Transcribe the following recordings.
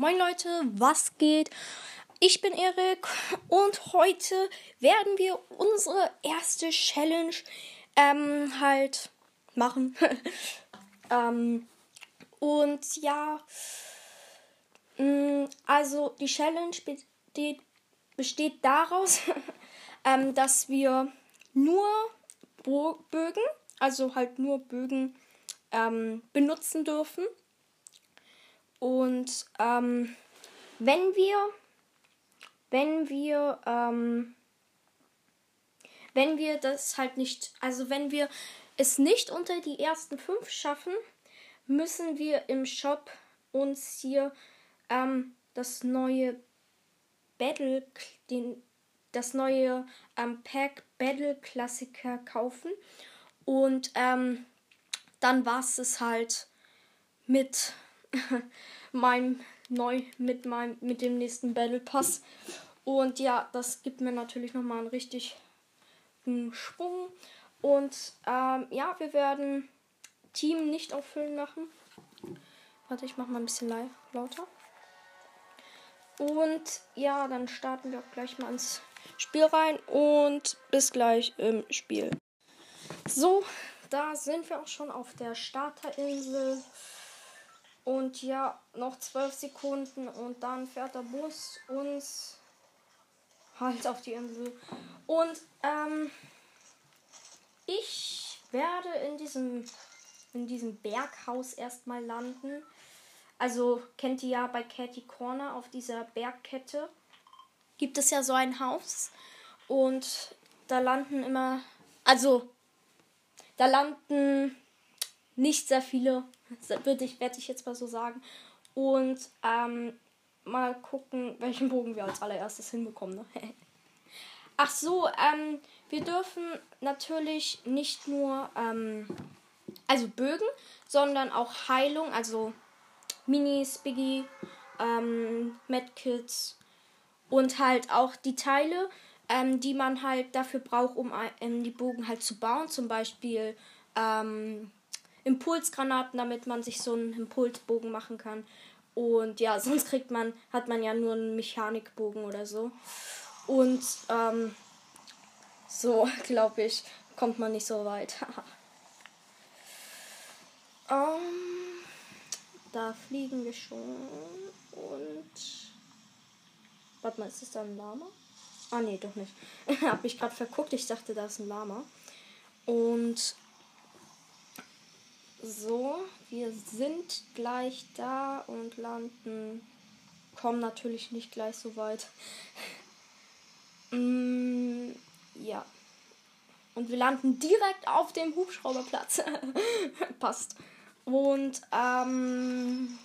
Moin Leute, was geht? Ich bin Erik und heute werden wir unsere erste Challenge ähm, halt machen. ähm, und ja, mm, also die Challenge besteht, besteht daraus, ähm, dass wir nur Bögen, also halt nur Bögen ähm, benutzen dürfen. Und ähm, wenn wir, wenn wir, ähm, wenn wir das halt nicht, also wenn wir es nicht unter die ersten fünf schaffen, müssen wir im Shop uns hier ähm, das neue Battle, den, das neue ähm, Pack Battle Klassiker kaufen. Und ähm, dann war es halt mit meinem neu mit meinem mit dem nächsten Battle Pass. Und ja, das gibt mir natürlich nochmal einen richtig Schwung. Und ähm, ja, wir werden Team nicht auffüllen machen. Warte, ich mache mal ein bisschen lauter. Und ja, dann starten wir auch gleich mal ins Spiel rein und bis gleich im Spiel. So, da sind wir auch schon auf der Starterinsel. Und ja, noch zwölf Sekunden und dann fährt der Bus uns halt auf die Insel. Und ähm, ich werde in diesem, in diesem Berghaus erstmal landen. Also kennt ihr ja bei Catty Corner auf dieser Bergkette gibt es ja so ein Haus und da landen immer, also da landen nicht sehr viele würde ich, werde ich jetzt mal so sagen. Und ähm, mal gucken, welchen Bogen wir als allererstes hinbekommen. Ne? Ach so, ähm, wir dürfen natürlich nicht nur ähm, also Bögen, sondern auch Heilung, also Minis, Biggie, ähm, Medkits und halt auch die Teile, ähm, die man halt dafür braucht, um ähm, die Bogen halt zu bauen. Zum Beispiel ähm, Impulsgranaten, damit man sich so einen Impulsbogen machen kann. Und ja, sonst kriegt man, hat man ja nur einen Mechanikbogen oder so. Und ähm, so, glaube ich, kommt man nicht so weit. um, ähm, da fliegen wir schon. Und. Warte mal, ist das da ein Lama? Ah, nee, doch nicht. Hab mich gerade verguckt. Ich dachte, da ist ein Lama. Und so, wir sind gleich da und landen. Kommen natürlich nicht gleich so weit. mm, ja. Und wir landen direkt auf dem Hubschrauberplatz. Passt. Und ähm,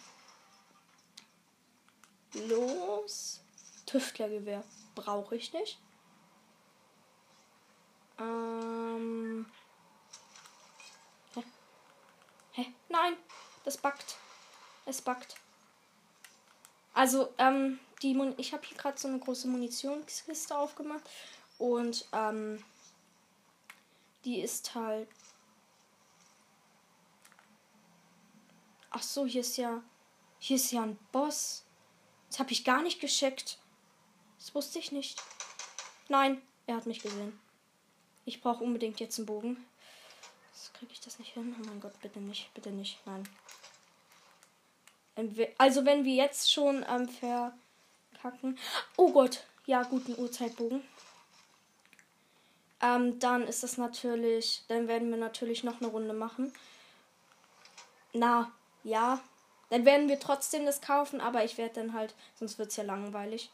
los. Tüftlergewehr brauche ich nicht. Ähm, Hä? Nein, das backt. Es backt. Also, ähm, die Mun ich habe hier gerade so eine große Munitionskiste aufgemacht und ähm, die ist halt. Ach so, hier ist ja hier ist ja ein Boss. Das habe ich gar nicht gescheckt. Das wusste ich nicht. Nein, er hat mich gesehen. Ich brauche unbedingt jetzt einen Bogen kriege ich das nicht hin? Oh mein Gott, bitte nicht, bitte nicht, nein. Also wenn wir jetzt schon ähm, verkacken. Oh Gott, ja, guten Uhrzeitbogen. Ähm, dann ist das natürlich, dann werden wir natürlich noch eine Runde machen. Na, ja. Dann werden wir trotzdem das kaufen, aber ich werde dann halt, sonst wird es ja langweilig.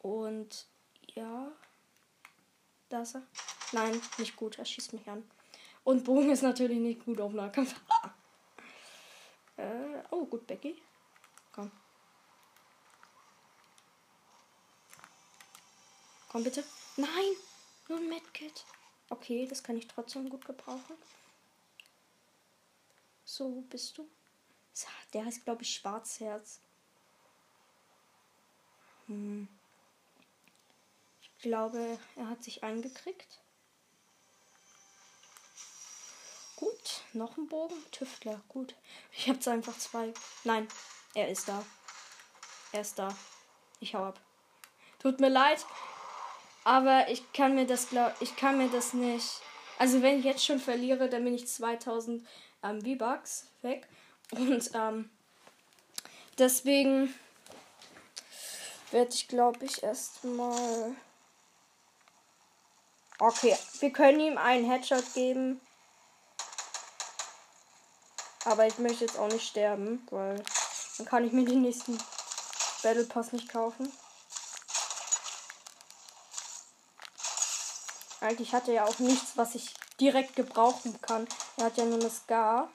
Und ja. Da ist er. Nein, nicht gut, er schießt mich an. Und Bogen ist natürlich nicht gut auf Nahkampf. äh, oh, gut, Becky. Komm. Komm bitte. Nein! Nur ein Medkit. Okay, das kann ich trotzdem gut gebrauchen. So, bist du? Der heißt, glaube ich, Schwarzherz. Hm. Ich glaube, er hat sich eingekriegt. Gut, noch ein Bogen. Tüftler, gut. Ich habe einfach zwei. Nein, er ist da. Er ist da. Ich hau ab. Tut mir leid. Aber ich kann mir das glaub, ich kann mir das nicht. Also wenn ich jetzt schon verliere, dann bin ich 2000 ähm, V-Bucks weg. Und ähm, deswegen werde ich, glaube ich, erstmal. Okay, wir können ihm einen Headshot geben. Aber ich möchte jetzt auch nicht sterben, weil dann kann ich mir den nächsten Battle Pass nicht kaufen. Eigentlich hat er ja auch nichts, was ich direkt gebrauchen kann. Er hat ja nur eine Scar.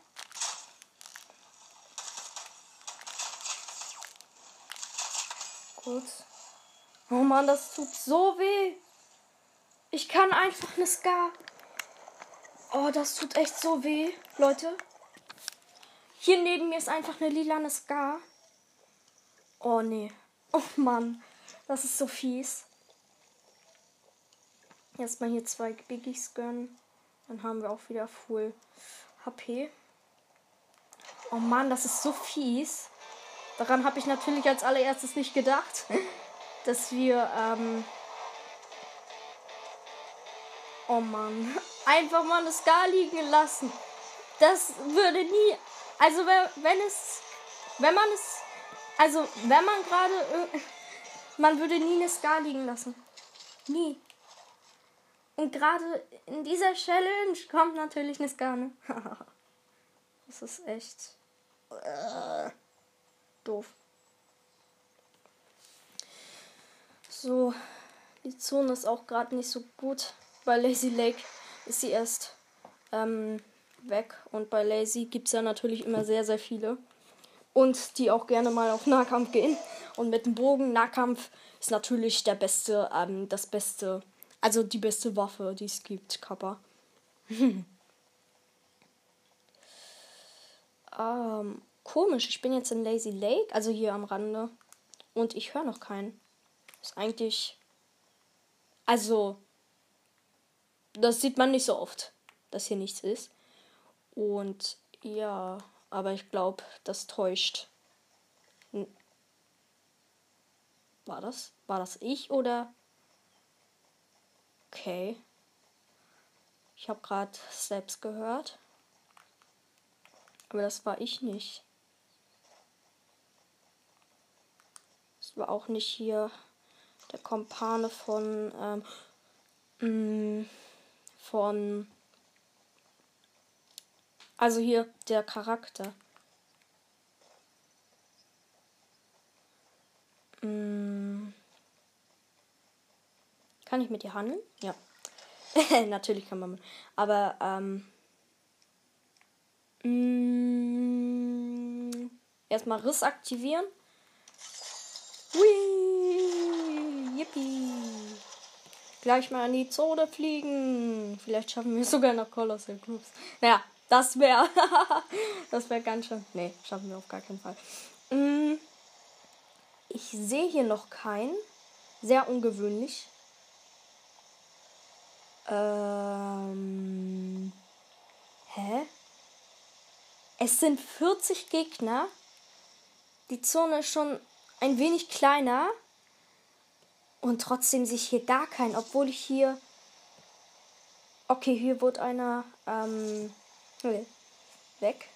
Gut. Oh Mann, das tut so weh. Ich kann einfach eine Scar. Oh, das tut echt so weh, Leute. Hier neben mir ist einfach eine lilane Scar. Oh nee. Oh Mann. Das ist so fies. Erstmal hier zwei Biggies gönnen. Dann haben wir auch wieder Full HP. Oh Mann, das ist so fies. Daran habe ich natürlich als allererstes nicht gedacht, dass wir, ähm Oh Mann. Einfach mal eine Scar liegen lassen. Das würde nie also wenn es, wenn man es, also wenn man gerade, man würde nie eine Scar liegen lassen. Nie. Und gerade in dieser Challenge kommt natürlich eine Scar, ne? das ist echt äh, doof. So, die Zone ist auch gerade nicht so gut. Bei Lazy Lake ist sie erst ähm, weg. Und bei Lazy gibt es ja natürlich immer sehr, sehr viele. Und die auch gerne mal auf Nahkampf gehen. Und mit dem Bogen Nahkampf ist natürlich der beste, ähm, das beste, also die beste Waffe, die es gibt, Kappa. ähm, komisch, ich bin jetzt in Lazy Lake, also hier am Rande. Und ich höre noch keinen. Ist eigentlich. Also. Das sieht man nicht so oft, dass hier nichts ist. Und ja, aber ich glaube, das täuscht. War das? War das ich oder? Okay. Ich habe gerade selbst gehört. Aber das war ich nicht. Das war auch nicht hier der Kompane von ähm, mm, von also hier der Charakter. Hm. Kann ich mit dir handeln? Ja. Natürlich kann man. Aber, ähm. Mh, erstmal Riss aktivieren. Whee! Yippie! Gleich mal in die Zone fliegen. Vielleicht schaffen wir sogar noch Colossal Groups. Naja, das wäre. das wäre ganz schön. Nee, schaffen wir auf gar keinen Fall. Mm, ich sehe hier noch keinen. Sehr ungewöhnlich. Ähm. Hä? Es sind 40 Gegner. Die Zone ist schon ein wenig kleiner. Und trotzdem sehe ich hier gar keinen, obwohl ich hier. Okay, hier wurde einer ähm, Okay. Weg.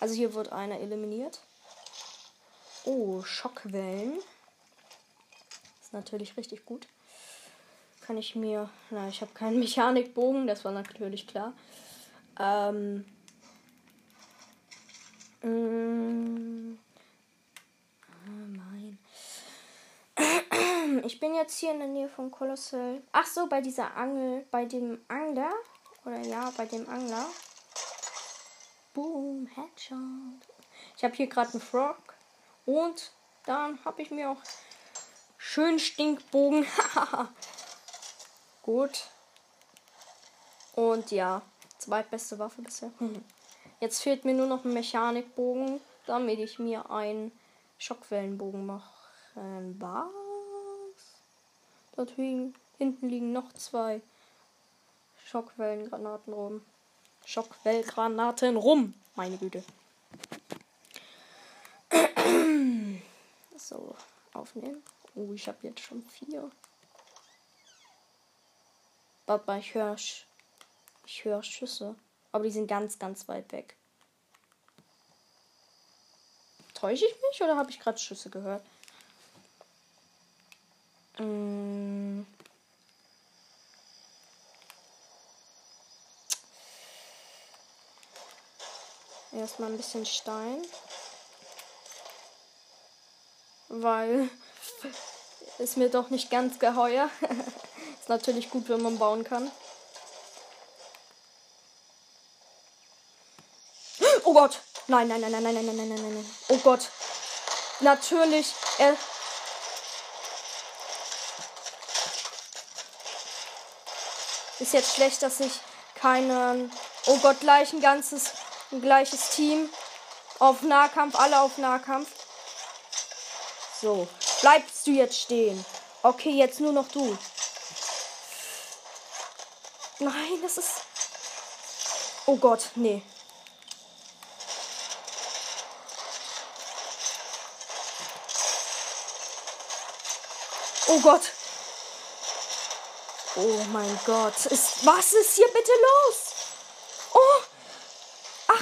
Also hier wird einer eliminiert. Oh, Schockwellen. Ist natürlich richtig gut. Kann ich mir. Na, ich habe keinen Mechanikbogen, das war natürlich klar. Ähm. Mm, mein. Ich bin jetzt hier in der Nähe von Colossal. Ach so, bei dieser Angel, bei dem Angler. Oder ja, bei dem Angler. Boom, Headshot. Ich habe hier gerade einen Frog. Und dann habe ich mir auch schön Stinkbogen. Gut. Und ja, zweitbeste Waffe bisher. Jetzt fehlt mir nur noch ein Mechanikbogen, damit ich mir einen Schockwellenbogen mache. Was? Dort hinten liegen noch zwei Schockwellengranaten rum. Schockwellgranaten rum. Meine Güte. So, aufnehmen. Oh, ich habe jetzt schon vier. Mal, ich höre ich höre Schüsse. Aber die sind ganz, ganz weit weg. Täusche ich mich oder habe ich gerade Schüsse gehört? Mm. Erstmal ein bisschen Stein. Weil ist mir doch nicht ganz geheuer. ist natürlich gut, wenn man bauen kann. Oh Gott! Nein, nein, nein, nein, nein, nein, nein, nein, nein, nein. Oh Gott. Natürlich. Er. Ist jetzt schlecht, dass ich keinen. Oh Gott, gleich ein ganzes, ein gleiches Team. Auf Nahkampf, alle auf Nahkampf. So. Bleibst du jetzt stehen? Okay, jetzt nur noch du. Nein, das ist. Oh Gott, nee. Oh Gott. Oh mein Gott. Ist, was ist hier bitte los?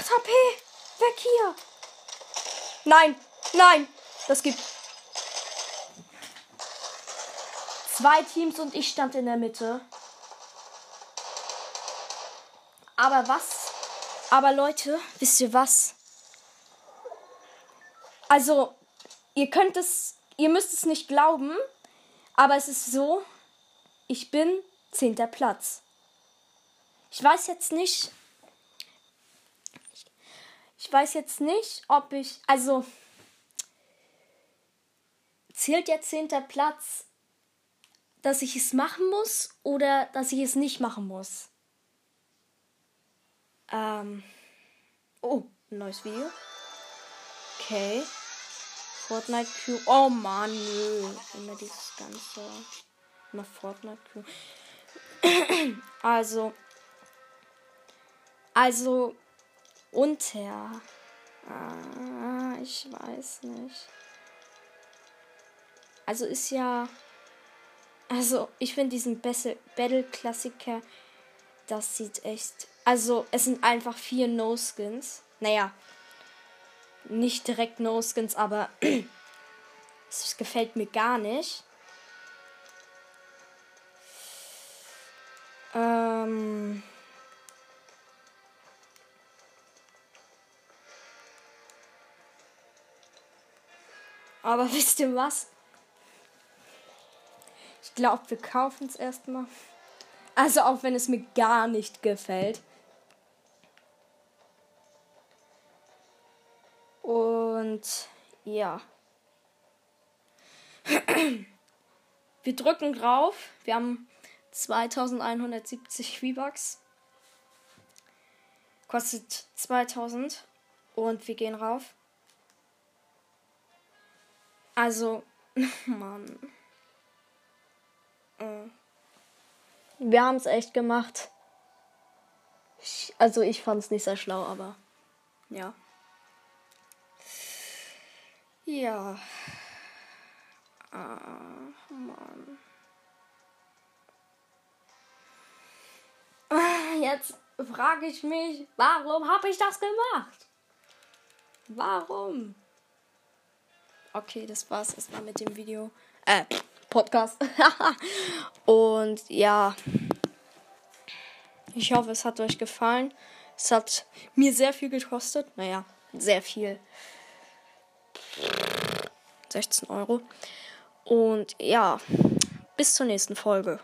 Oh. 8 HP. Weg hier. Nein. Nein. Das gibt. Zwei Teams und ich stand in der Mitte. Aber was? Aber Leute, wisst ihr was? Also, ihr könnt es, ihr müsst es nicht glauben, aber es ist so, ich bin zehnter Platz. Ich weiß jetzt nicht. Ich weiß jetzt nicht, ob ich. Also. Zählt der zehnter Platz, dass ich es machen muss oder dass ich es nicht machen muss? Ähm. Oh, ein neues Video. Okay. Fortnite Q. Oh Mann, nö. Immer dieses ganze. Immer Fortnite Q. also. Also. Unter. Ah, ich weiß nicht. Also ist ja. Also, ich finde diesen Battle-Klassiker. Das sieht echt. Also, es sind einfach vier No-Skins. Naja, nicht direkt No Skins, aber es gefällt mir gar nicht. Ähm. Aber wisst ihr was? Ich glaube, wir kaufen es erstmal. Also auch wenn es mir gar nicht gefällt. Und ja. Wir drücken drauf. Wir haben 2170 V-Bucks. Kostet 2000. Und wir gehen rauf. Also, Mann. Äh. Wir haben es echt gemacht. Ich, also ich fand es nicht sehr schlau, aber ja. Ja. Ah, Mann. Jetzt frage ich mich, warum habe ich das gemacht? Warum? Okay, das war's erstmal mit dem Video. Äh, Podcast. Und ja. Ich hoffe, es hat euch gefallen. Es hat mir sehr viel gekostet. Naja, sehr viel. 16 Euro. Und ja, bis zur nächsten Folge.